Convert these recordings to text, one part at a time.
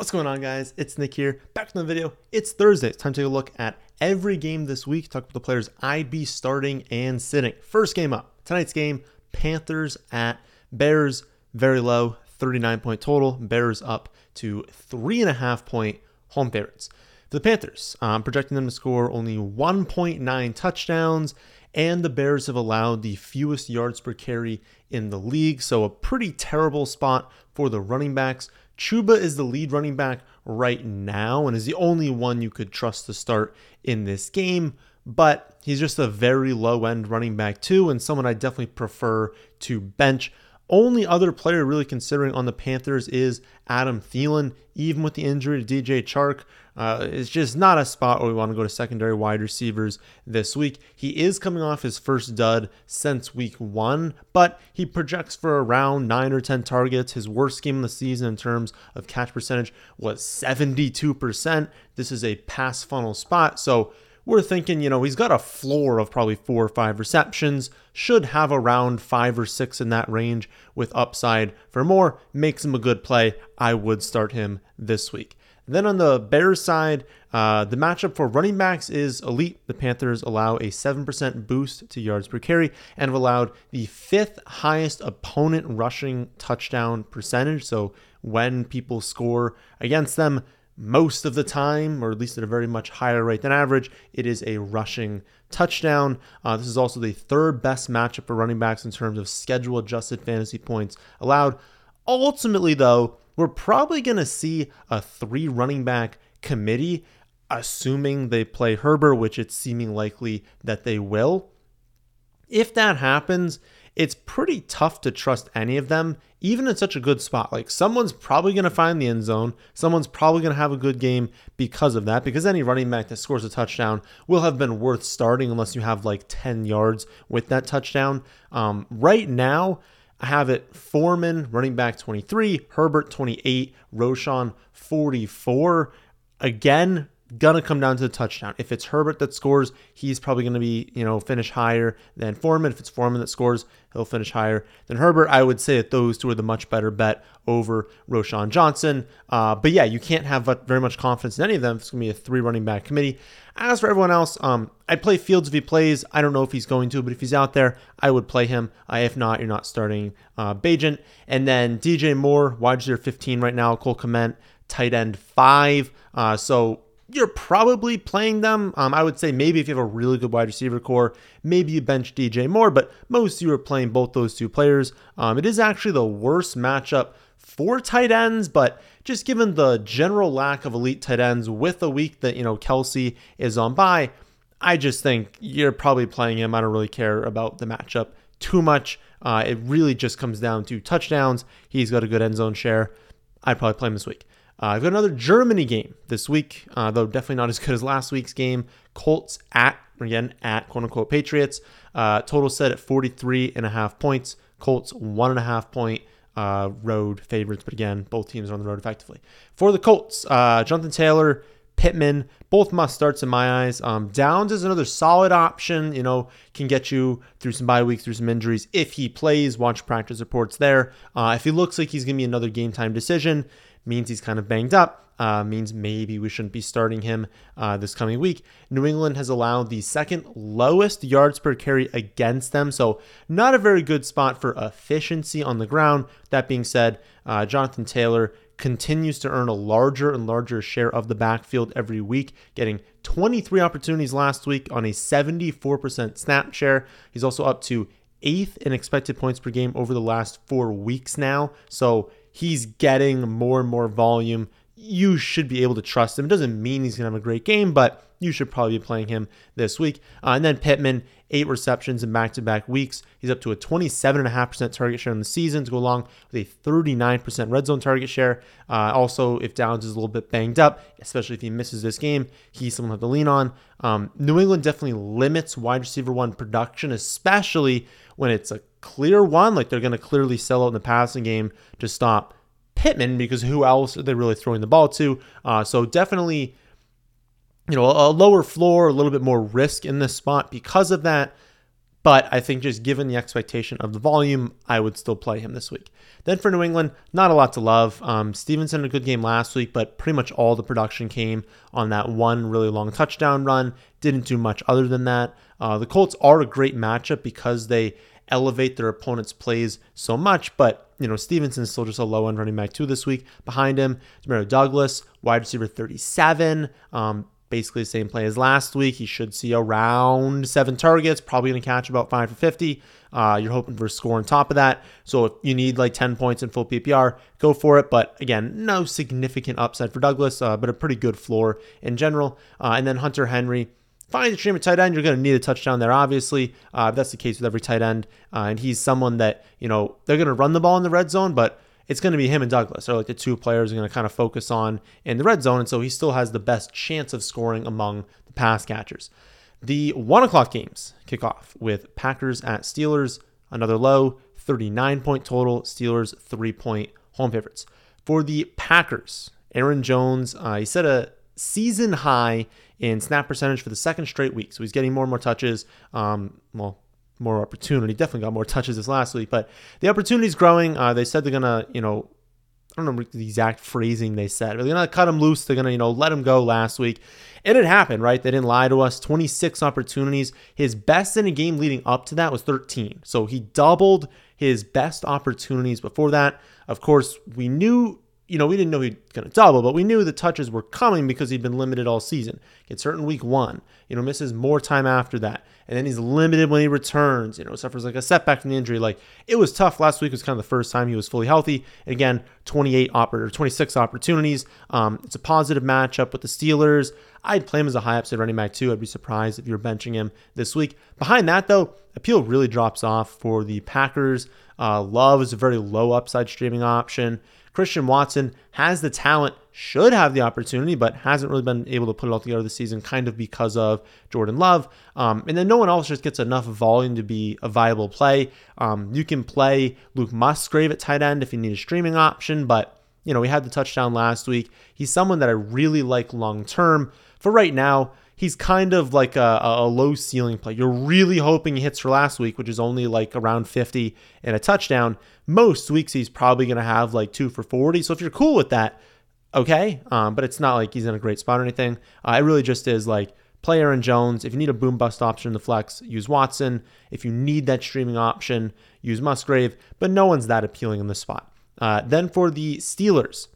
What's going on, guys? It's Nick here, back to the video. It's Thursday. It's time to take a look at every game this week, talk about the players I'd be starting and sitting. First game up, tonight's game, Panthers at Bears, very low, 39 point total. Bears up to three and a half point home favorites. For the Panthers, I'm projecting them to score only 1.9 touchdowns, and the Bears have allowed the fewest yards per carry in the league, so a pretty terrible spot for the running backs. Chuba is the lead running back right now and is the only one you could trust to start in this game, but he's just a very low end running back, too, and someone I definitely prefer to bench. Only other player really considering on the Panthers is Adam Thielen, even with the injury to DJ Chark. Uh, it's just not a spot where we want to go to secondary wide receivers this week. He is coming off his first dud since week one, but he projects for around nine or 10 targets. His worst game of the season in terms of catch percentage was 72%. This is a pass funnel spot. So we're thinking, you know, he's got a floor of probably four or five receptions, should have around five or six in that range with upside for more, makes him a good play. I would start him this week. Then on the Bears side, uh, the matchup for running backs is elite. The Panthers allow a 7% boost to yards per carry and have allowed the fifth highest opponent rushing touchdown percentage. So when people score against them, most of the time, or at least at a very much higher rate than average, it is a rushing touchdown. Uh, this is also the third best matchup for running backs in terms of schedule adjusted fantasy points allowed. Ultimately, though, we're probably going to see a three running back committee, assuming they play Herbert, which it's seeming likely that they will. If that happens, it's pretty tough to trust any of them, even in such a good spot. Like someone's probably going to find the end zone. Someone's probably going to have a good game because of that, because any running back that scores a touchdown will have been worth starting unless you have like 10 yards with that touchdown. Um, right now, I have it Foreman, running back 23, Herbert 28, Roschon 44. Again, gonna come down to the touchdown. If it's Herbert that scores, he's probably gonna be, you know, finish higher than Foreman. If it's Foreman that scores, he'll finish higher than Herbert. I would say that those two are the much better bet over Roschon Johnson. Uh, but yeah, you can't have very much confidence in any of them. It's gonna be a three running back committee. As for everyone else, um, I'd play Fields if he plays. I don't know if he's going to, but if he's out there, I would play him. Uh, if not, you're not starting uh, Bagent. And then DJ Moore, wide receiver 15 right now. Cole Kmet, tight end five. Uh, so you're probably playing them. Um, I would say maybe if you have a really good wide receiver core, maybe you bench DJ Moore, but most you are playing both those two players. Um, it is actually the worst matchup for tight ends, but just given the general lack of elite tight ends with a week that, you know, Kelce is on bye, I just think you're probably playing him. I don't really care about the matchup too much. Uh, it really just comes down to touchdowns. He's got a good end zone share. I'd probably play him this week. Uh, I've got another Germany game this week, uh, though definitely not as good as last week's game. Colts at, again, at quote unquote Patriots. Uh, total set at 43 and a half points. Colts, one and a half point uh, road favorites, but again, both teams are on the road effectively. For the Colts, uh, Jonathan Taylor, Pittman, both must starts in my eyes. Um, Downs is another solid option, you know, can get you through some bye weeks, through some injuries. If he plays, watch practice reports there. Uh, if he looks like he's going to be another game time decision, means he's kind of banged up. Uh, means maybe we shouldn't be starting him uh, this coming week. New England has allowed the second lowest yards per carry against them, so not a very good spot for efficiency on the ground. That being said, uh, Jonathan Taylor continues to earn a larger and larger share of the backfield every week, getting 23 opportunities last week on a 74% snap share. He's also up to eighth in expected points per game over the last four weeks now. So he's getting more and more volume. You should be able to trust him. It doesn't mean he's going to have a great game, but you should probably be playing him this week. Uh, and then Pittman, eight receptions in back to back weeks. He's up to a 27.5% target share in the season to go along with a 39% red zone target share. Uh, also, if Downs is a little bit banged up, especially if he misses this game, he's someone to lean on. Um, New England definitely limits wide receiver one production, especially when it's a clear one. Like they're going to clearly sell out in the passing game to stop Pittman because who else are they really throwing the ball to? Uh, so definitely you know, a lower floor, a little bit more risk in this spot because of that. But I think just given the expectation of the volume, I would still play him this week. Then for New England, not a lot to love. Um, Stevenson had a good game last week, but pretty much all the production came on that one really long touchdown run. Didn't do much other than that. Uh, the Colts are a great matchup because they elevate their opponent's plays so much, but you know, Stevenson's still just a low end running back two this week. Behind him, Demario Douglas, wide receiver 37. Um, basically the same play as last week. He should see around seven targets, probably going to catch about five for 50. Uh, you're hoping for a score on top of that. So if you need like 10 points in full PPR, go for it. But again, no significant upside for Douglas, uh, but a pretty good floor in general. Uh, and then Hunter Henry. Find at tight end. You're going to need a touchdown there, obviously. Uh, that's the case with every tight end. Uh, and he's someone that, you know, they're going to run the ball in the red zone, but it's going to be him and Douglas are like the two players are going to kind of focus on in the red zone. And so he still has the best chance of scoring among the pass catchers. The one o'clock games kick off with Packers at Steelers, another low, 39 point total. Steelers, three point home favorites. For the Packers, Aaron Jones, uh, he set a season high in snap percentage for the second straight week. So he's getting more and more touches. Um, well, more opportunity. Definitely got more touches this last week, but the opportunity is growing. Uh, they said they're gonna, you know, I don't know the exact phrasing they said. They're gonna cut him loose. They're gonna, you know, let him go last week, and it happened, right? They didn't lie to us. 26 opportunities. His best in a game leading up to that was 13. So he doubled his best opportunities before that. Of course, we knew you know, we didn't know he'd going to double, but we knew the touches were coming because he'd been limited all season. Gets hurt in week one, you know, misses more time after that. And then he's limited when he returns, you know, suffers like a setback from the injury. Like it was tough. Last week was kind of the first time he was fully healthy. And again, 28 oppor- or 26 opportunities. Um, it's a positive matchup with the Steelers. I'd play him as a high upside running back too. I'd be surprised if you're benching him this week. Behind that, though, appeal really drops off for the Packers. Uh, Love is a very low upside streaming option. Christian Watson has the talent, should have the opportunity, but hasn't really been able to put it all together this season, kind of because of Jordan Love. Um, and then no one else just gets enough volume to be a viable play. Um, you can play Luke Musgrave at tight end if you need a streaming option, but you know, he had the touchdown last week. He's someone that I really like long term. For right now, he's kind of like a, a, low ceiling play. You're really hoping he hits for last week, which is only like around 50 and a touchdown. Most weeks he's probably going to have like two for 40. So if you're cool with that, okay. Um, but it's not like he's in a great spot or anything. Uh, it really just is like play Aaron Jones. If you need a boom bust option in the flex, use Watson. If you need that streaming option, use Musgrave. But no one's that appealing in this spot. Uh, then for the Steelers,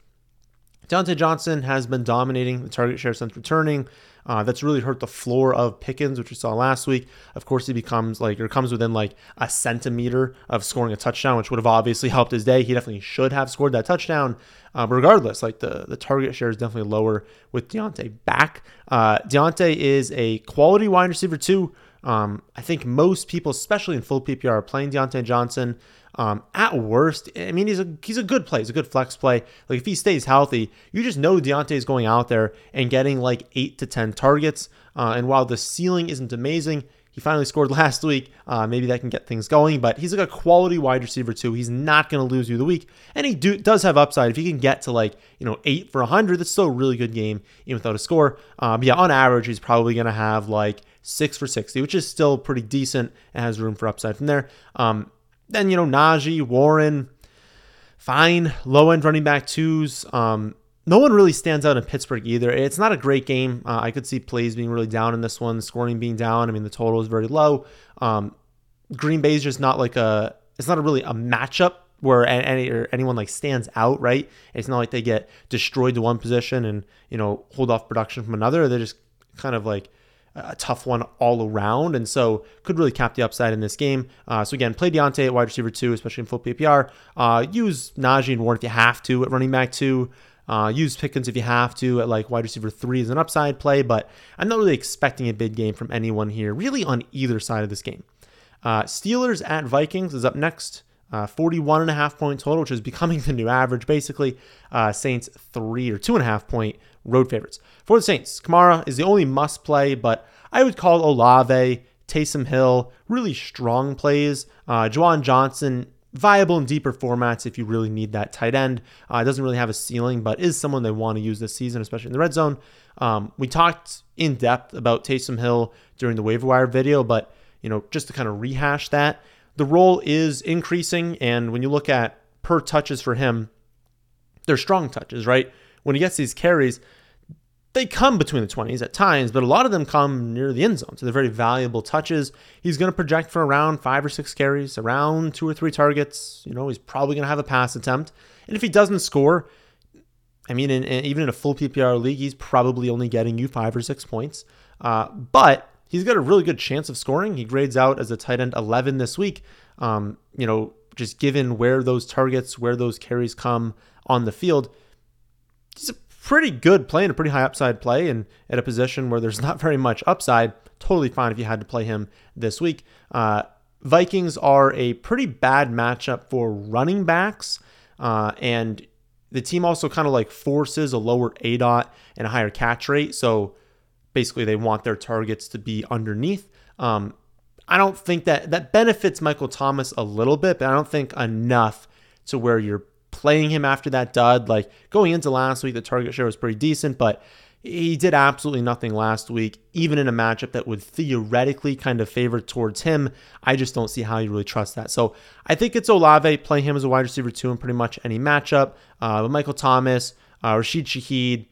Diontae Johnson has been dominating the target share since returning. Uh, that's really hurt the floor of Pickens, which we saw last week. Of course, he becomes like or comes within like a centimeter of scoring a touchdown, which would have obviously helped his day. He definitely should have scored that touchdown. Uh, regardless, like the the target share is definitely lower with Diontae back. Uh, Diontae is a quality wide receiver too. Um, I think most people, especially in full PPR, are playing Diontae Johnson. Um, at worst, I mean, he's a he's a good play. He's a good flex play. Like if he stays healthy, you just know Diontae is going out there and getting like eight to ten targets. Uh, and while the ceiling isn't amazing, he finally scored last week. Uh, maybe that can get things going, but he's like a quality wide receiver too. He's not going to lose you the week, and he do, does have upside. If he can get to like you know eight for hundred, that's still a really good game even without a score. Um, yeah, on average, he's probably going to have like six for sixty, which is still pretty decent and has room for upside from there. Um, then, you know, Najee, Warren, fine. Low end running back twos. Um, no one really stands out in Pittsburgh either. It's not a great game. Uh, I could see plays being really down in this one, scoring being down. I mean, the total is very low. Um, Green Bay is just not like a. It's not a really a matchup where any or anyone like stands out, right? It's not like they get destroyed to one position and you know hold off production from another. They're just kind of like a tough one all around, and so could really cap the upside in this game. Uh, so again, play Diontae at wide receiver two, especially in full PPR. Uh, use Najee and Warren if you have to at running back two. Uh, use Pickens if you have to at like wide receiver three as an upside play, but I'm not really expecting a big game from anyone here, really on either side of this game. Uh, Steelers at Vikings is up next. Uh, 41 and a half point total, which is becoming the new average, basically. Uh, Saints three or two and a half point road favorites. For the Saints, Kamara is the only must play, but I would call Olave, Taysom Hill really strong plays. Uh, Juwan Johnson, viable in deeper formats if you really need that tight end. Uh, doesn't really have a ceiling, but is someone they want to use this season, especially in the red zone. Um, we talked in depth about Taysom Hill during the waiver wire video, but you know, just to kind of rehash that, the role is increasing. And when you look at per touches for him, they're strong touches, right? When he gets these carries, they come between the 20s at times, but a lot of them come near the end zone. So they're very valuable touches. He's going to project for around five or six carries, around two or three targets. You know, he's probably going to have a pass attempt. And if he doesn't score, I mean, in, in, even in a full PPR league, he's probably only getting you five or six points. Uh, but he's got a really good chance of scoring. He grades out as a tight end 11 this week. Um, you know, just given where those targets, where those carries come on the field, he's a pretty good play and a pretty high upside play and at a position where there's not very much upside. Totally fine if you had to play him this week. Uh, Vikings are a pretty bad matchup for running backs. Uh, and the team also kind of like forces a lower aDOT and a higher catch rate. So basically, they want their targets to be underneath. Um, I don't think that that benefits Michael Thomas a little bit, but I don't think enough to where you're playing him after that dud. Like going into last week, the target share was pretty decent, but he did absolutely nothing last week, even in a matchup that would theoretically kind of favor towards him. I just don't see how you really trust that. So I think it's Olave playing him as a wide receiver two in pretty much any matchup. Uh, but Michael Thomas, uh, Rashid Shaheed,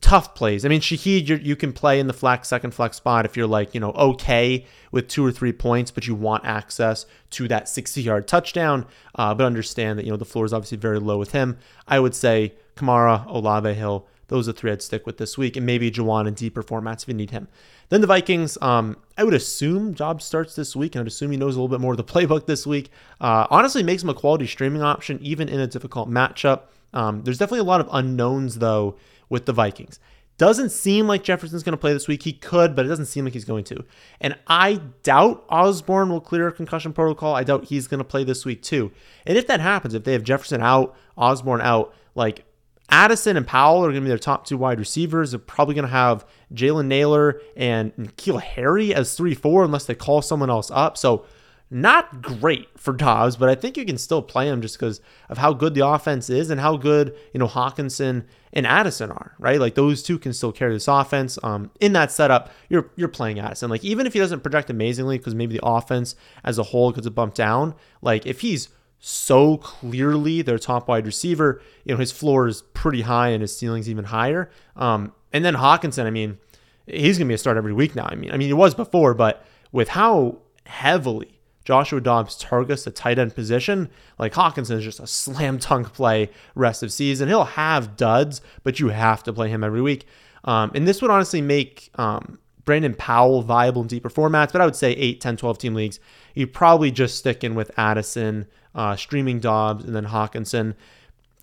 tough plays. I mean, Shaheed, you can play in the flex, second flex spot if you're like, you know, okay with two or three points, but you want access to that 60 yard touchdown. Uh, but understand that, you know, the floor is obviously very low with him. I would say Kamara, Olave Hill, those are three I'd stick with this week, and maybe Juwan in deeper formats if you need him. Then the Vikings, um, I would assume Dobbs starts this week, and I'd assume he knows a little bit more of the playbook this week. Uh, honestly, makes him a quality streaming option, even in a difficult matchup. Um, there's definitely a lot of unknowns, though, with the Vikings. Doesn't seem like Jefferson's going to play this week. He could, but it doesn't seem like he's going to. And I doubt Osborne will clear concussion protocol. I doubt he's going to play this week too. And if that happens, if they have Jefferson out, Osborne out, like Addison and Powell are going to be their top two wide receivers. They're probably going to have Jalen Nailor and N'Keal Harry as 3 4 unless they call someone else up. So not great for Dobbs, but I think you can still play him just because of how good the offense is and how good, you know, Hockenson and Addison are, right? Like those two can still carry this offense. Um, in that setup, you're you're playing Addison. Like even if he doesn't project amazingly, because maybe the offense as a whole gets a bump down, like if he's so clearly their top wide receiver, you know, his floor is pretty high and his ceiling's even higher. Um, and then Hockenson, I mean, he's gonna be a start every week now. I mean, I mean, he was before, but with how heavily Joshua Dobbs targets the tight end position, like Hockenson is just a slam dunk play rest of season. He'll have duds, but you have to play him every week. Um, and this would honestly make um, Brandon Powell viable in deeper formats, but I would say 8, 10, 12 team leagues. You probably just stick in with Addison, uh, streaming Dobbs, and then Hockenson.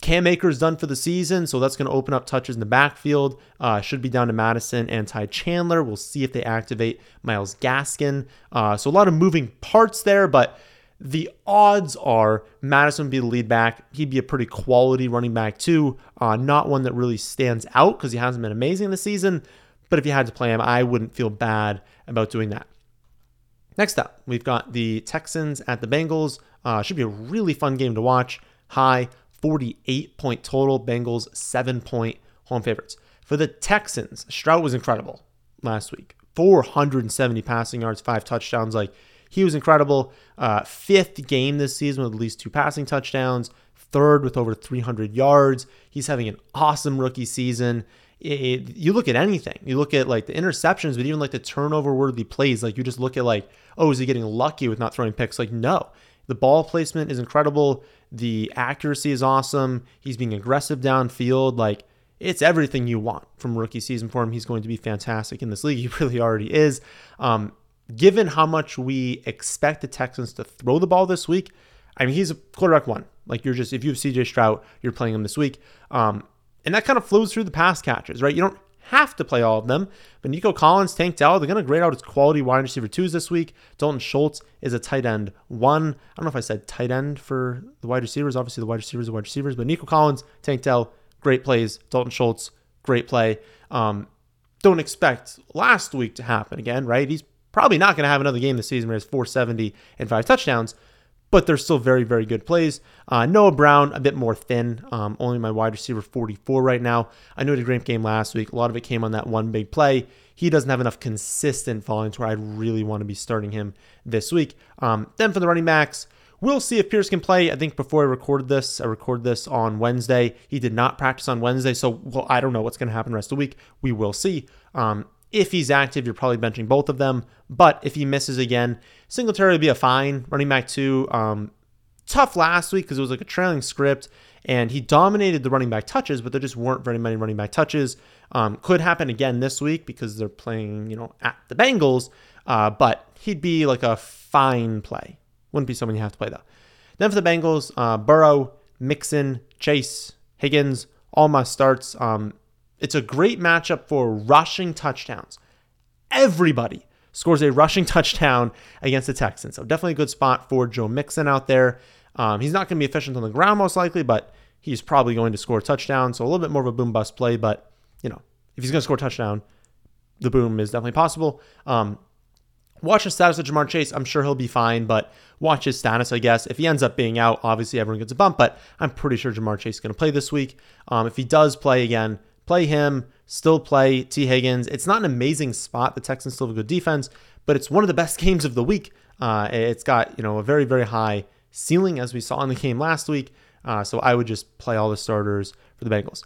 Cam Akers done for the season, so that's going to open up touches in the backfield. Uh, should be down to Mattison and Ty Chandler. We'll see if they activate Myles Gaskin. Uh, so a lot of moving parts there, but the odds are Mattison would be the lead back. He'd be a pretty quality running back too. Uh, not one that really stands out because he hasn't been amazing this season. But if you had to play him, I wouldn't feel bad about doing that. Next up, we've got the Texans at the Bengals. Uh, should be a really fun game to watch. High 48 point total. Bengals, seven point home favorites. For the Texans, Stroud was incredible last week. 470 passing yards, five touchdowns. Like, he was incredible. Uh, fifth game this season with at least two passing touchdowns. Third with over 300 yards. He's having an awesome rookie season. It, it, you look at anything. You look at like the interceptions, but even like the turnover worthy plays. Like you just look at like, oh, is he getting lucky with not throwing picks? Like no, the ball placement is incredible. The accuracy is awesome. He's being aggressive downfield. Like it's everything you want from rookie season for him. He's going to be fantastic in this league. He really already is. Um, given how much we expect the Texans to throw the ball this week, I mean, he's a quarterback one. Like you're just, if you have CJ Stroud, you're playing him this week. Um, and that kind of flows through the pass catches, right? You don't have to play all of them. But Nico Collins, Tank Dell, they're going to grade out as quality wide receiver twos this week. Dalton Schultz is a tight end one. I don't know if I said tight end for the wide receivers. Obviously, the wide receivers are wide receivers, but Nico Collins, Tank Dell, great plays. Dalton Schultz, great play. Um, don't expect last week to happen again, right? He's probably not going to have another game this season where he has 470 and five touchdowns. But they're still very, very good plays. Uh, Noah Brown, a bit more thin, um, only my wide receiver 44 right now. I know he had a great game last week. A lot of it came on that one big play. He doesn't have enough consistent volumes where I'd really want to be starting him this week. Um, then for the running backs, We'll see if Pierce can play. I think before I recorded this, I recorded this on Wednesday. He did not practice on Wednesday, so well, I don't know what's going to happen the rest of the week. We will see. Um, if he's active, you're probably benching both of them. But if he misses again, Singletary would be a fine running back two. Um, tough last week because it was like a trailing script, and he dominated the running back touches, but there just weren't very many running back touches. Um, could happen again this week because they're playing, you know, at the Bengals. Uh, but he'd be like a fine play. Wouldn't be someone you have to play though. Then for the Bengals, uh, Burrow, Mixon, Chase, Higgins, all my starts. Um, it's a great matchup for rushing touchdowns. Everybody scores a rushing touchdown against the Texans. So definitely a good spot for Joe Mixon out there. Um, he's not going to be efficient on the ground most likely, but he's probably going to score a touchdown. So a little bit more of a boom bust play, but you know, if he's going to score a touchdown, the boom is definitely possible. Um, watch the status of Ja'Marr Chase. I'm sure he'll be fine, but watch his status, I guess. If he ends up being out, obviously everyone gets a bump, but I'm pretty sure Ja'Marr Chase is going to play this week. Um, if he does play again, play him, still play Tee Higgins. It's not an amazing spot. The Texans still have a good defense, but it's one of the best games of the week. Uh, it's got, you know, a very, very high ceiling as we saw in the game last week. Uh, so I would just play all the starters for the Bengals.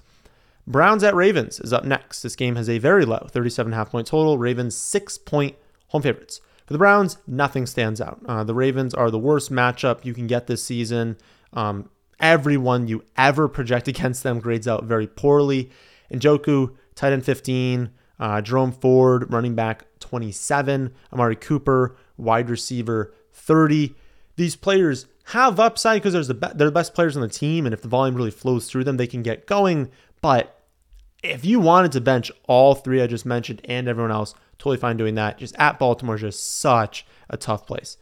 Browns at Ravens is up next. This game has a very low 37.5 point total. Ravens six point home favorites. For the Browns, nothing stands out. Uh, the Ravens are the worst matchup you can get this season. Um, everyone you ever project against them grades out very poorly. Njoku, tight end 15. Uh, Jerome Ford, running back 27. Amari Cooper, wide receiver 30. These players have upside because the be- they're the best players on the team, and if the volume really flows through them, they can get going. But if you wanted to bench all three I just mentioned and everyone else, totally fine doing that. Just at Baltimore is just such a tough place.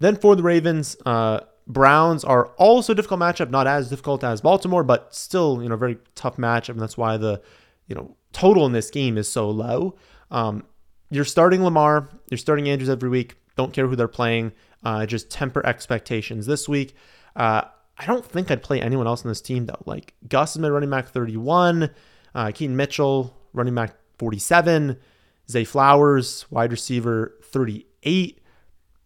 Then for the Ravens, uh, Browns are also a difficult matchup, not as difficult as Baltimore, but still, you know, very tough matchup. And that's why the, you know, total in this game is so low. Um, you're starting Lamar, you're starting Andrews every week. Don't care who they're playing. Uh, just temper expectations this week. Uh, I don't think I'd play anyone else in this team though. Like Gus is my running back 31, uh, Keaton Mitchell running back 47. Zay Flowers, wide receiver 38.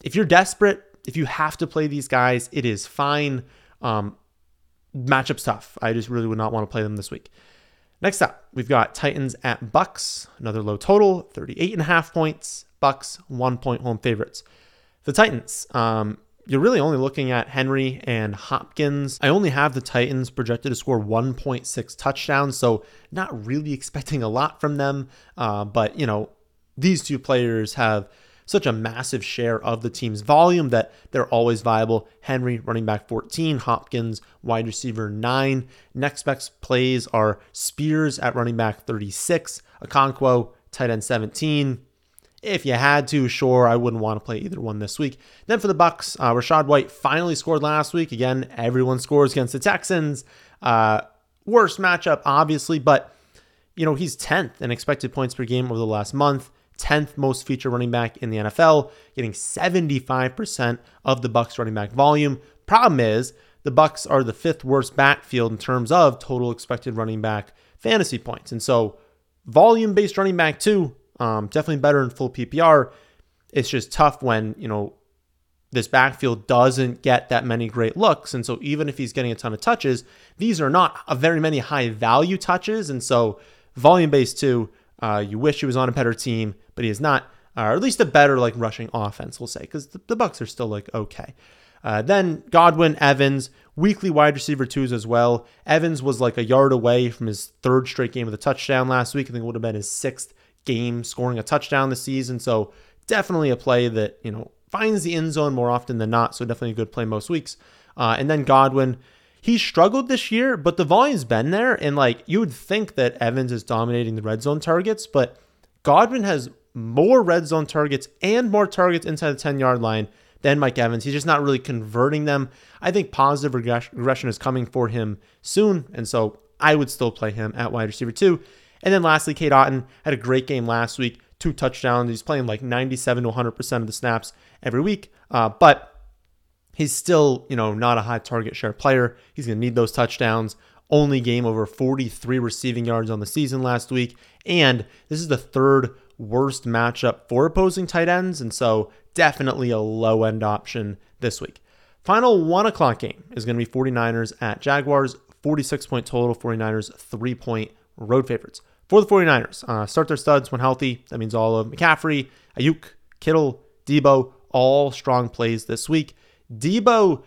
If you're desperate, if you have to play these guys, it is fine. Um, matchup's tough. I just really would not want to play them this week. Next up, we've got Titans at Bucs, another low total, 38 and a half points. Bucs, one point home favorites. The Titans, um, you're really only looking at Henry and Hopkins. I only have the Titans projected to score 1.6 touchdowns, so not really expecting a lot from them. Uh, but, you know, these two players have such a massive share of the team's volume that they're always viable. Henry, running back 14, Hopkins, wide receiver 9. Next best plays are Spears at running back 36, Okonkwo, tight end 17, if you had to, sure, I wouldn't want to play either one this week. Then for the Bucs, uh, Rachaad White finally scored last week. Again, everyone scores against the Texans. Uh, worst matchup, obviously, but you know he's 10th in expected points per game over the last month. 10th most feature running back in the NFL, getting 75% of the Bucs running back volume. Problem is, the Bucs are the fifth worst backfield in terms of total expected running back fantasy points. And so, volume-based running back too um, definitely better in full PPR. It's just tough when, you know, this backfield doesn't get that many great looks. And so even if he's getting a ton of touches, these are not a very many high value touches. And so volume based too, uh, you wish he was on a better team, but he is not, uh, or at least a better like rushing offense, we'll say, because the, the Bucs are still like okay. Uh, then Godwin, Evans, weekly wide receiver twos as well. Evans was like a yard away from his third straight game with a touchdown last week. I think it would have been his sixth game scoring a touchdown this season. So definitely a play that, you know, finds the end zone more often than not. So definitely a good play most weeks. Uh, and then Godwin, he struggled this year, but the volume's been there. And like you would think that Evans is dominating the red zone targets, but Godwin has more red zone targets and more targets inside the 10 yard line than Mike Evans. He's just not really converting them. I think positive regression is coming for him soon. And so I would still play him at wide receiver two. And then lastly, Cade Otton had a great game last week, two touchdowns. He's playing like 97 to 100% of the snaps every week. Uh, but He's still, you know, not a high target share player. He's going to need those touchdowns. Only game over 43 receiving yards on the season last week. And this is the third worst matchup for opposing tight ends. And so definitely a low end option this week. Final one o'clock game is going to be 49ers at Jaguars. 46 point total. 49ers, three point road favorites. For the 49ers, uh, start their studs when healthy. That means all of McCaffrey, Aiyuk, Kittle, Deebo, all strong plays this week. Deebo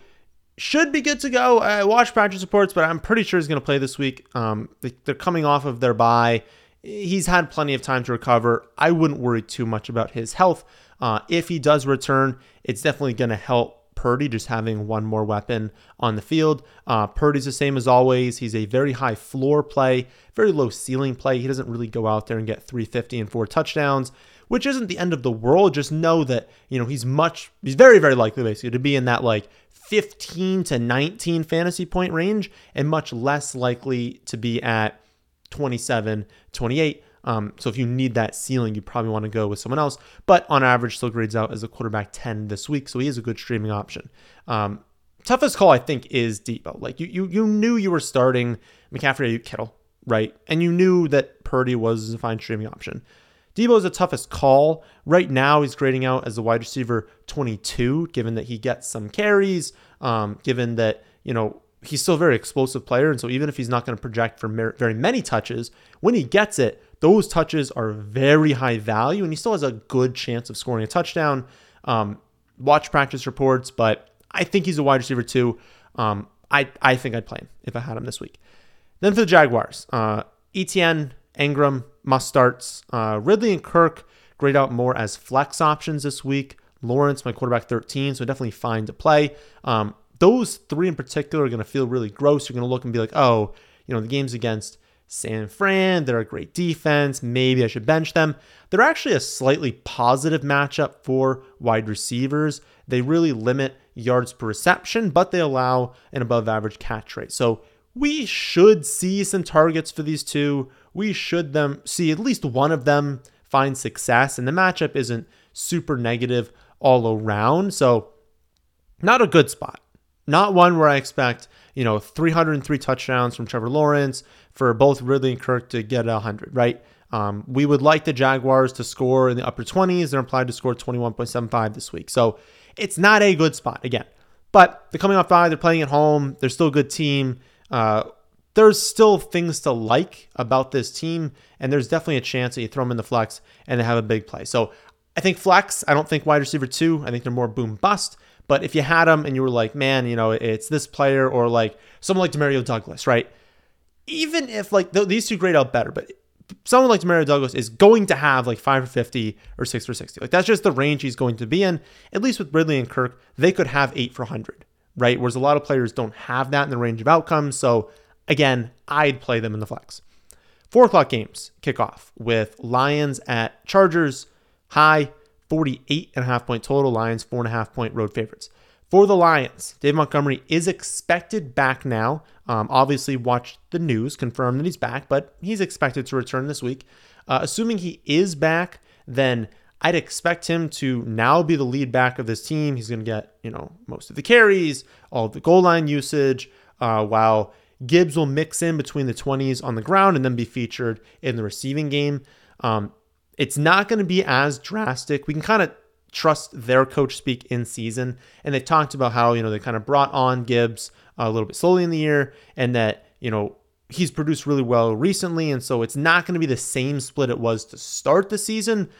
should be good to go. I watched practice reports, but I'm pretty sure he's going to play this week. Um, they're coming off of their bye. He's had plenty of time to recover. I wouldn't worry too much about his health. Uh, if he does return, it's definitely going to help Purdy just having one more weapon on the field. Uh, Purdy's the same as always. He's a very high floor play, very low ceiling play. He doesn't really go out there and get 350 and four touchdowns which isn't the end of the world. Just know that, you know, he's much, he's very, very likely basically to be in that like 15 to 19 fantasy point range and much less likely to be at 27, 28. Um, so if you need that ceiling, you probably want to go with someone else. But on average, still grades out as a quarterback 10 this week. So he is a good streaming option. Um, toughest call, I think, is Deebo. Like you, you, you knew you were starting McCaffrey, Kittle, right? And you knew that Purdy was a fine streaming option. Deebo is the toughest call. Right now, he's grading out as a wide receiver 22, given that he gets some carries, um, given that, you know, he's still a very explosive player. And so even if he's not going to project for very many touches, when he gets it, those touches are very high value and he still has a good chance of scoring a touchdown. Um, watch practice reports, but I think he's a wide receiver too. Um, I, I think I'd play him if I had him this week. Then for the Jaguars, uh, ETN, Engram, must starts. Uh, Ridley and Kirk grade out more as flex options this week. Lawrence, my quarterback 13, so definitely fine to play. Um, those three in particular are going to feel really gross. You're going to look and be like, oh, you know, the game's against San Fran. They're a great defense. Maybe I should bench them. They're actually a slightly positive matchup for wide receivers. They really limit yards per reception, but they allow an above average catch rate. So we should see some targets for these two we should them see at least one of them find success, and the matchup isn't super negative all around. So, not a good spot. Not one where I expect, you know, 303 touchdowns from Trevor Lawrence for both Ridley and Kirk to get 100, right? Um, we would like the Jaguars to score in the upper 20s. They're implied to score 21.75 this week. So it's not a good spot again. But they're coming off bye. They're playing at home. They're still a good team. Uh, there's still things to like about this team, and there's definitely a chance that you throw them in the flex and they have a big play. So I think flex, I don't think wide receiver two. I think they're more boom bust. But if you had them and you were like, man, you know, it's this player or like someone like Demario Douglas, right? Even if like th- these two grade out better, but someone like Demario Douglas is going to have like five for 50 or six for 60. Like that's just the range he's going to be in. At least with Ridley and Kirk, they could have eight for 100, right? Whereas a lot of players don't have that in the range of outcomes. So Again, I'd play them in the flex. Four o'clock games kick off with Lions at Chargers, high 48 and a half point total. Lions, four and a half point road favorites. For the Lions, Dave Montgomery is expected back now. Um, obviously, watch the news, confirm that he's back, but he's expected to return this week. Uh, assuming he is back, then I'd expect him to now be the lead back of this team. He's going to get, you know, most of the carries, all of the goal line usage, uh, while Gibbs will mix in between the 20s on the ground and then be featured in the receiving game. Um, it's not going to be as drastic. We can kind of trust their coach speak in season. And they talked about how, you know, they kind of brought on Gibbs a little bit slowly in the year and that, you know, he's produced really well recently. And so it's not going to be the same split it was to start the season,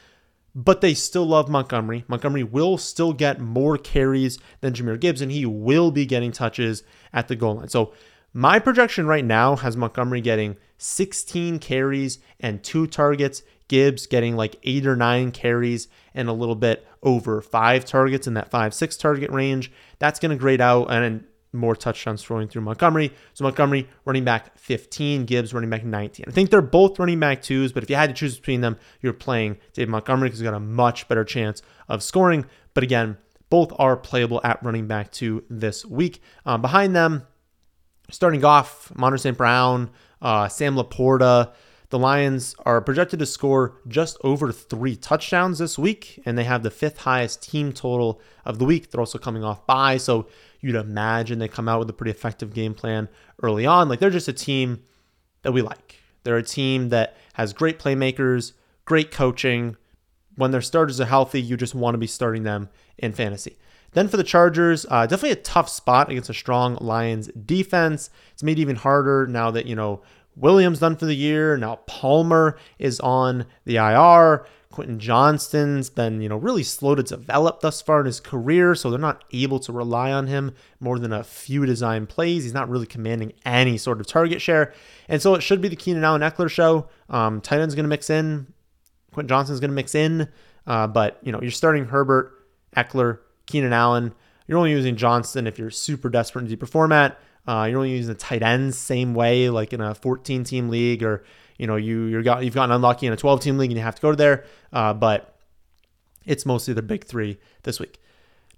but they still love Montgomery. Montgomery will still get more carries than Jahmyr Gibbs, and he will be getting touches at the goal line. So my projection right now has Montgomery getting 16 carries and two targets, Gibbs getting like eight or nine carries and a little bit over five targets in that five, six target range. That's going to grade out and more touchdowns throwing through Montgomery. So Montgomery running back 15, Gibbs running back 19. I think they're both running back twos, but if you had to choose between them, you're playing Dave Montgomery because he's got a much better chance of scoring. But again, both are playable at running back two this week. Um, behind them, starting off, Amon-Ra St. Brown, uh, Sam LaPorta. The Lions are projected to score just over three touchdowns this week, and they have the fifth highest team total of the week. They're also coming off bye, so you'd imagine they come out with a pretty effective game plan early on. Like they're just a team that we like. They're a team that has great playmakers, great coaching. When their starters are healthy, you just want to be starting them in fantasy. Then for the Chargers, uh, definitely a tough spot against a strong Lions defense. It's made even harder now that, you know, Williams done for the year. Now Palmer is on the IR. Quentin Johnston's been, you know, really slow to develop thus far in his career, so they're not able to rely on him more than a few design plays. He's not really commanding any sort of target share. And so it should be the Keenan Allen Ekeler show. Um, tight end's going to mix in. Quentin Johnston's going to mix in. Uh, but, you know, you're starting Herbert, Ekeler, Keenan Allen. You're only using Johnston if you're super desperate in deeper format. Uh, you're only using the tight ends same way, like in a 14 team league, or you know you you're got you've gotten unlucky in a 12 team league and you have to go to there. Uh, but it's mostly the big three this week.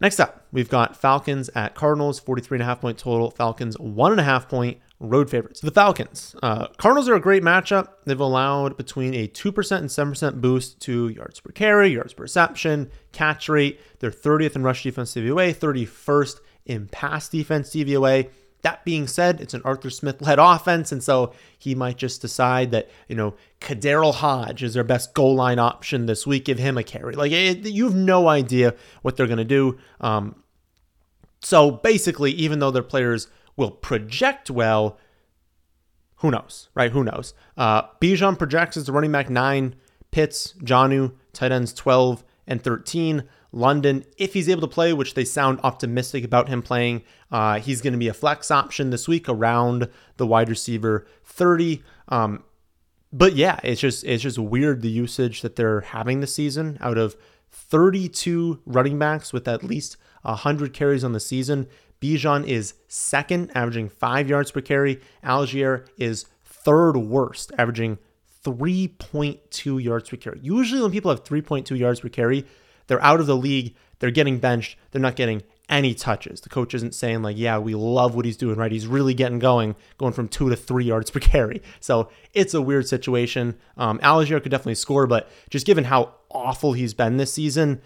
Next up, we've got Falcons at Cardinals, 43 and a half point total. Falcons one and a half point road favorites. The Falcons. Uh, Cardinals are a great matchup. They've allowed between a 2% and 7% boost to yards per carry, yards per reception, catch rate. They're 30th in rush defense DVOA, 31st in pass defense DVOA. That being said, it's an Arthur Smith led offense, and so he might just decide that, you know, KhaDarel Hodge is their best goal line option this week. Give him a carry. Like, it, you have no idea what they're going to do. Um, so basically, even though their players will project well, who knows, right? Who knows? Uh, Bijan projects as the running back nine, Pitts, Jonnu, tight ends 12 and 13. London, if he's able to play, which they sound optimistic about him playing, uh, he's going to be a flex option this week around the wide receiver 30. Um, but yeah, it's just it's just weird the usage that they're having this season. Out of 32 running backs with at least 100 carries on the season, Bijan is second, averaging five yards per carry. Allgeier is third worst, averaging 3.2 yards per carry. Usually, when people have 3.2 yards per carry, they're out of the league. They're getting benched. They're not getting any touches. The coach isn't saying, like, yeah, we love what he's doing, right? He's really getting going, going from two to three yards per carry. So it's a weird situation. Um, Allgeier could definitely score, but just given how awful he's been this season,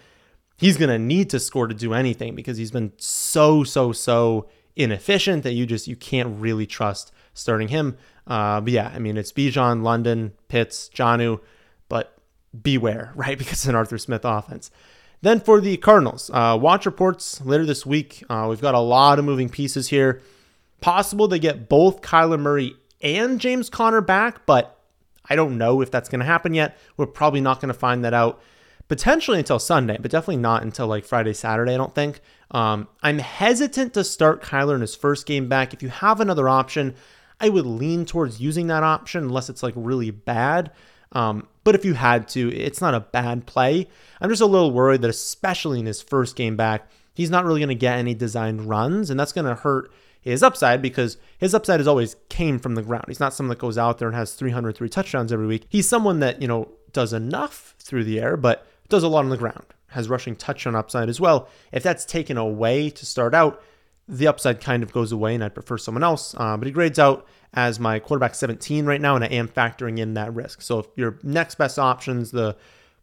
he's going to need to score to do anything because he's been so, so, so inefficient that you just you can't really trust starting him. Uh, but yeah, I mean, it's Bijan, London, Pitts, Jonnu, but beware, right? Because it's an Arthur Smith offense. Then for the Cardinals, uh, watch reports later this week. Uh, we've got a lot of moving pieces here. Possible they get both Kyler Murray and James Conner back, but I don't know if that's going to happen yet. We're probably not going to find that out potentially until Sunday, but definitely not until like Friday, Saturday, I don't think. Um, I'm hesitant to start Kyler in his first game back. If you have another option, I would lean towards using that option unless it's like really bad. Um, but if you had to, it's not a bad play. I'm just a little worried that, especially in his first game back, he's not really going to get any designed runs, and that's going to hurt his upside because his upside has always came from the ground. He's not someone that goes out there and has 303 touchdowns every week. He's someone that, you know, does enough through the air, but does a lot on the ground, has rushing touchdown upside as well. If that's taken away to start out, the upside kind of goes away, and I'd prefer someone else. Uh, but he grades out as my quarterback 17 right now, and I am factoring in that risk. So if your next best option is the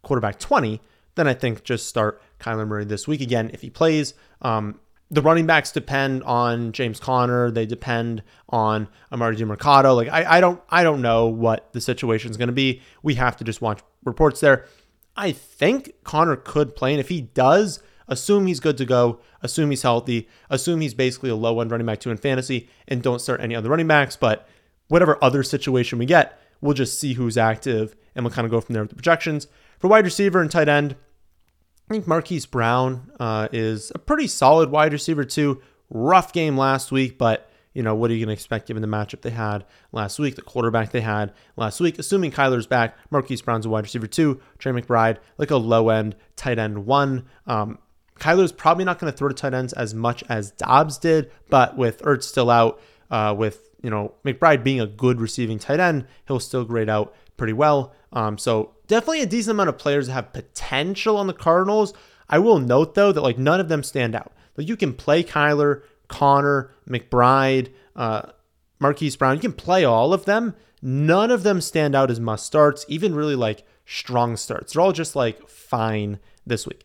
quarterback 20, then I think just start Kyler Murray this week again if he plays. Um, the running backs depend on James Conner. They depend on Emari Demercado. Like I, I don't I don't know what the situation is going to be. We have to just watch reports there. I think Conner could play, and if he does, assume he's good to go, assume he's healthy, assume he's basically a low end running back two in fantasy, and don't start any other running backs. But whatever other situation we get, we'll just see who's active and we'll kind of go from there with the projections. For wide receiver and tight end, I think Marquise Brown uh, is a pretty solid wide receiver too. Rough game last week, but you know, what are you going to expect given the matchup they had last week, the quarterback they had last week? Assuming Kyler's back, Marquise Brown's a wide receiver two, Trey McBride, like a low end tight end one. Um, Kyler's probably not going to throw to tight ends as much as Dobbs did, but with Ertz still out, uh, with you know McBride being a good receiving tight end, he'll still grade out pretty well. Um, so definitely a decent amount of players that have potential on the Cardinals. I will note though that like none of them stand out. Like you can play Kyler, Conner, McBride, uh, Marquise Brown. You can play all of them, None of them stand out as must starts, even really like strong starts. They're all just like fine this week.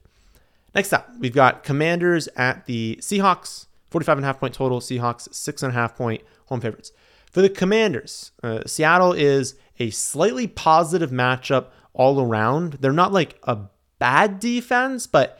Next up, we've got Commanders at the Seahawks, 45 and a half point total. Seahawks, six and a half point home favorites. For the Commanders, uh, Seattle is a slightly positive matchup all around. They're not like a bad defense, but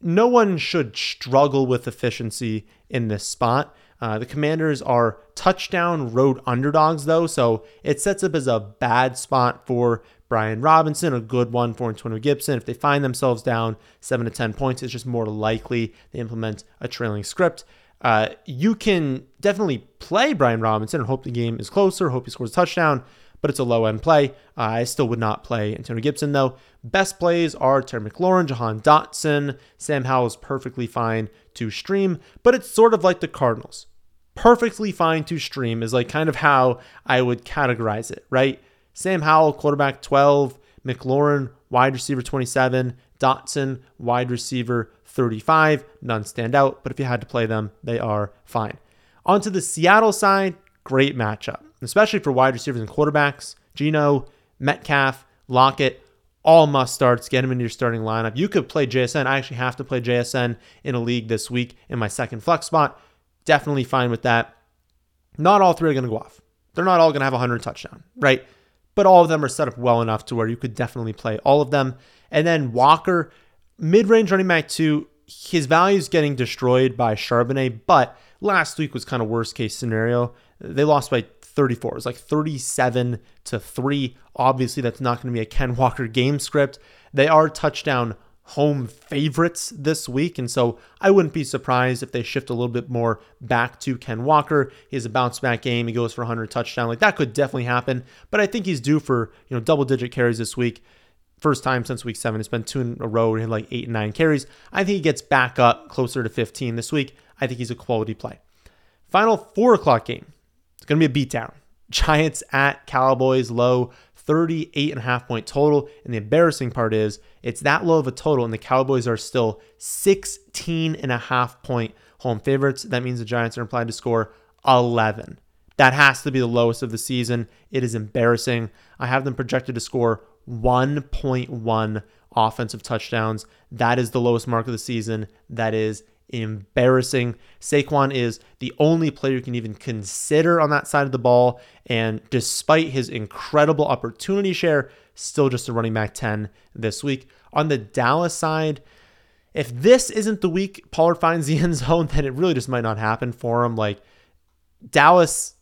no one should struggle with efficiency in this spot. Uh, the Commanders are touchdown road underdogs, though, so it sets up as a bad spot for Brian Robinson, a good one for Antonio Gibson. If they find themselves down seven to 10 points, it's just more likely they implement a trailing script. Uh, you can definitely play Brian Robinson and hope the game is closer, hope he scores a touchdown, but it's a low end play. Uh, I still would not play Antonio Gibson though. Best plays are Terry McLaurin, Jahan Dotson, Sam Howell is perfectly fine to stream, but it's sort of like the Cardinals. Perfectly fine to stream is like kind of how I would categorize it, right? Sam Howell, quarterback 12, McLaurin, wide receiver 27, Dotson, wide receiver 35. None stand out, but if you had to play them, they are fine. Onto the Seattle side, great matchup especially for wide receivers and quarterbacks. Geno, Metcalf, Lockett, all must starts. Get him into your starting lineup. You could play JSN. I actually have to play JSN in a league this week in my second flex spot. Definitely fine with that. Not all three are going to go off. They're not all going to have 100 touchdown, right? But all of them are set up well enough to where you could definitely play all of them. And then Walker, mid range running back two, his value is getting destroyed by Charbonnet, but last week was kind of worst case scenario. They lost by 34. It was like 37 to 3. Obviously, that's not going to be a Ken Walker game script. They are touchdown home favorites this week. And so I wouldn't be surprised if they shift a little bit more back to Ken Walker. He has a bounce back game. He goes for 100 touchdown. Like that could definitely happen. But I think he's due for, you know, double digit carries this week. First time since week seven. It's been two in a row. He had like eight and nine carries. I think he gets back up closer to 15 this week. I think he's a quality play. Final four o'clock game. It's going to be a beatdown. Giants at Cowboys low, 38 and a half point total. And the embarrassing part is it's that low of a total, and the Cowboys are still 16 and a half point home favorites. That means the Giants are implied to score 11. That has to be the lowest of the season. It is embarrassing. I have them projected to score 1.1 offensive touchdowns. That is the lowest mark of the season. That is embarrassing. Saquon is the only player you can even consider on that side of the ball. And despite his incredible opportunity share, still just a running back 10 this week. On the Dallas side, if this isn't the week Pollard finds the end zone, then it really just might not happen for him. Like Dallas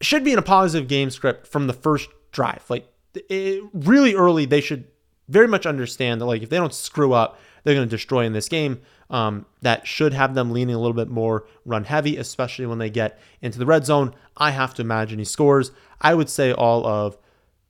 should be in a positive game script from the first drive. Like it, really early, they should very much understand that like if they don't screw up, they're going to destroy in this game. Um, that should have them leaning a little bit more run heavy, especially when they get into the red zone. I have to imagine he scores. I would say all of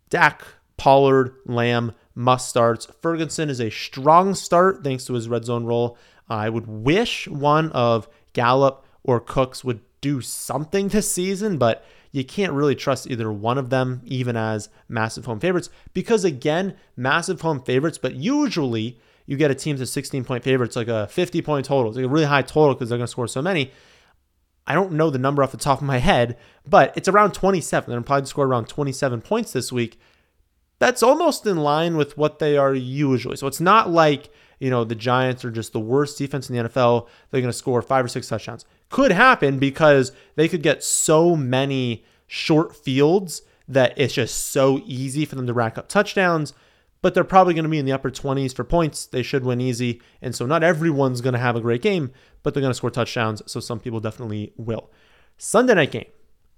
Dak, Pollard, Lamb, must starts. Ferguson is a strong start thanks to his red zone role. I would wish one of Gallup or Cooks would do something this season, but you can't really trust either one of them, even as massive home favorites, because again, massive home favorites, but usually you get a team to 16 point favorites, like a 50 point total. It's like a really high total because they're going to score so many. I don't know the number off the top of my head, but it's around 27. They're implied to score around 27 points this week. That's almost in line with what they are usually. So it's not like, you know, the Giants are just the worst defense in the NFL. They're going to score five or six touchdowns. Could happen because they could get so many short fields that it's just so easy for them to rack up touchdowns but they're probably going to be in the upper 20s for points. They should win easy. And so not everyone's going to have a great game, but they're going to score touchdowns. So some people definitely will. Sunday night game,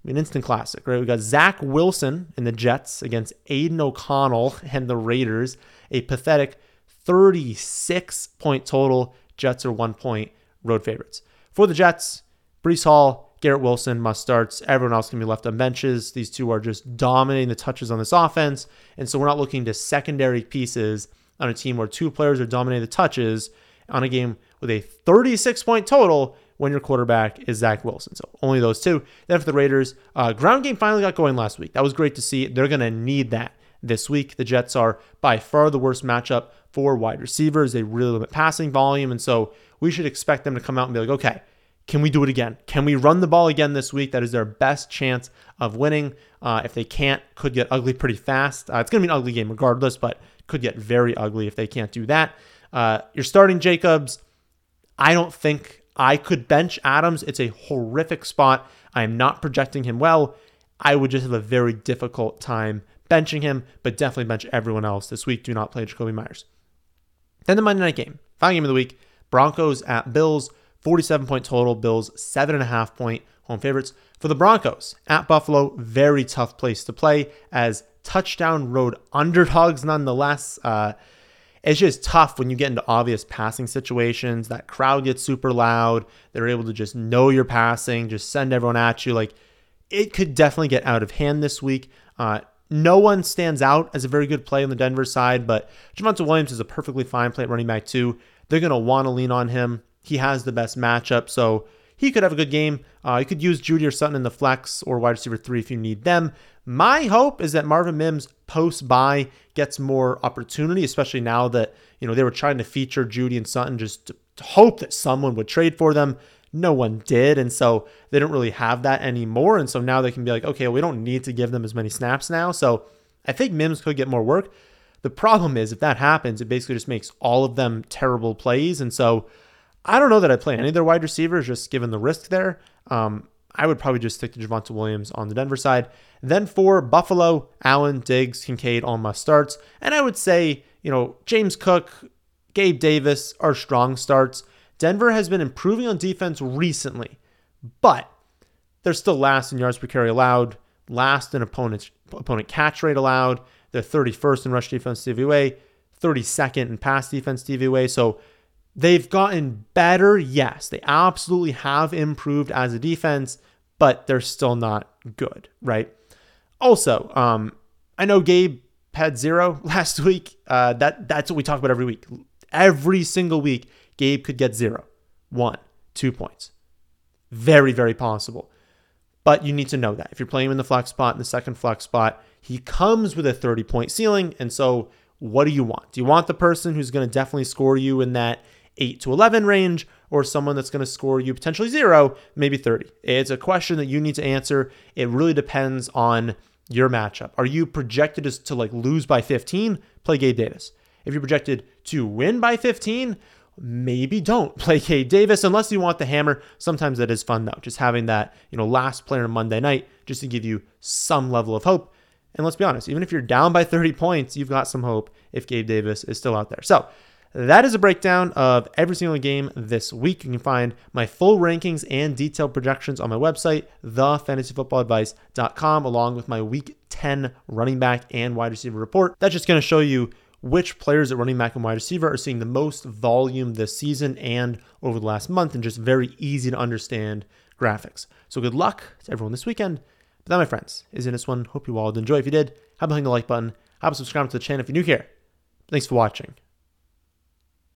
an instant classic, right? We got Zach Wilson and the Jets against Aidan O'Connell and the Raiders. A pathetic 36 point total. Jets are one point road favorites. For the Jets, Breece Hall, Garrett Wilson must starts. Everyone else can be left on benches. These two are just dominating the touches on this offense. And so we're not looking to secondary pieces on a team where two players are dominating the touches on a game with a 36 point total when your quarterback is Zach Wilson. So only those two. Then for the Raiders, uh, ground game finally got going last week. That was great to see. They're going to need that this week. The Jets are by far the worst matchup for wide receivers. They really limit passing volume. And so we should expect them to come out and be like, okay, can we do it again? Can we run the ball again this week? That is their best chance of winning. Uh, if they can't, could get ugly pretty fast. Uh, it's going to be an ugly game regardless, but could get very ugly if they can't do that. Uh, you're starting Jacobs. I don't think I could bench Adams. It's a horrific spot. I am not projecting him well. I would just have a very difficult time benching him, but definitely bench everyone else this week. Do not play Jakobi Meyers. Then the Monday night game, final game of the week Broncos at Bills, 47 point total. Bills, 7.5 point home favorites. For the Broncos at Buffalo, very tough place to play as touchdown road underdogs nonetheless. Uh, it's just tough when you get into obvious passing situations. That crowd gets super loud. They're able to just know you're passing, just send everyone at you. Like it could definitely get out of hand this week. Uh, no one stands out as a very good play on the Denver side, but Javonte Williams is a perfectly fine play at running back too. They're going to want to lean on him. He has the best matchup, so he could have a good game. Uh, you could use Jeudy or Sutton in the flex or wide receiver three if you need them. My hope is that Marvin Mims post bye gets more opportunity, especially now that you know they were trying to feature Jeudy and Sutton just to hope that someone would trade for them. No one did, and so they don't really have that anymore. And so now they can be like, okay, we don't need to give them as many snaps now. So I think Mims could get more work. The problem is if that happens, it basically just makes all of them terrible plays. And so I don't know that I play any of their wide receivers, just given the risk there. Um, I would probably just stick to Javonte Williams on the Denver side. Then for Buffalo, Allen, Diggs, Kincaid, all must starts. And I would say, you know, James Cook, Gabe Davis are strong starts. Denver has been improving on defense recently, but they're still last in yards per carry allowed, last in opponent opponent catch rate allowed. They're 31st in rush defense DVOA, 32nd in pass defense DVOA. So They've gotten better, yes. They absolutely have improved as a defense, but they're still not good, right? Also, um, I know Gabe had zero last week. Uh, that that's what we talk about every week. Every single week, Gabe could get zero, one, two points. Very, very possible. But you need to know that if you're playing him in the flex spot, in the second flex spot, he comes with a 30 point ceiling. And so, what do you want? Do you want the person who's going to definitely score you in that 8 to 11 range or someone that's going to score you potentially zero, maybe 30? It's a question that you need to answer. It really depends on your matchup. Are you projected to like lose by 15? Play Gabe Davis. If you're projected to win by 15, maybe don't play Gabe Davis unless you want the hammer. Sometimes that is fun though, just having that, you know, last player on Monday night just to give you some level of hope. And let's be honest, even if you're down by 30 points, you've got some hope if Gabe Davis is still out there. So that is a breakdown of every single game this week. You can find my full rankings and detailed projections on my website, thefantasyfootballadvice.com, along with my week 10 running back and wide receiver report. That's just going to show you which players at running back and wide receiver are seeing the most volume this season and over the last month, and just very easy to understand graphics. So good luck to everyone this weekend. But that, my friends, is in this one. Hope you all did enjoy. If you did, have a hitting the like button? Have a subscribe to the channel if you're new here? Thanks for watching.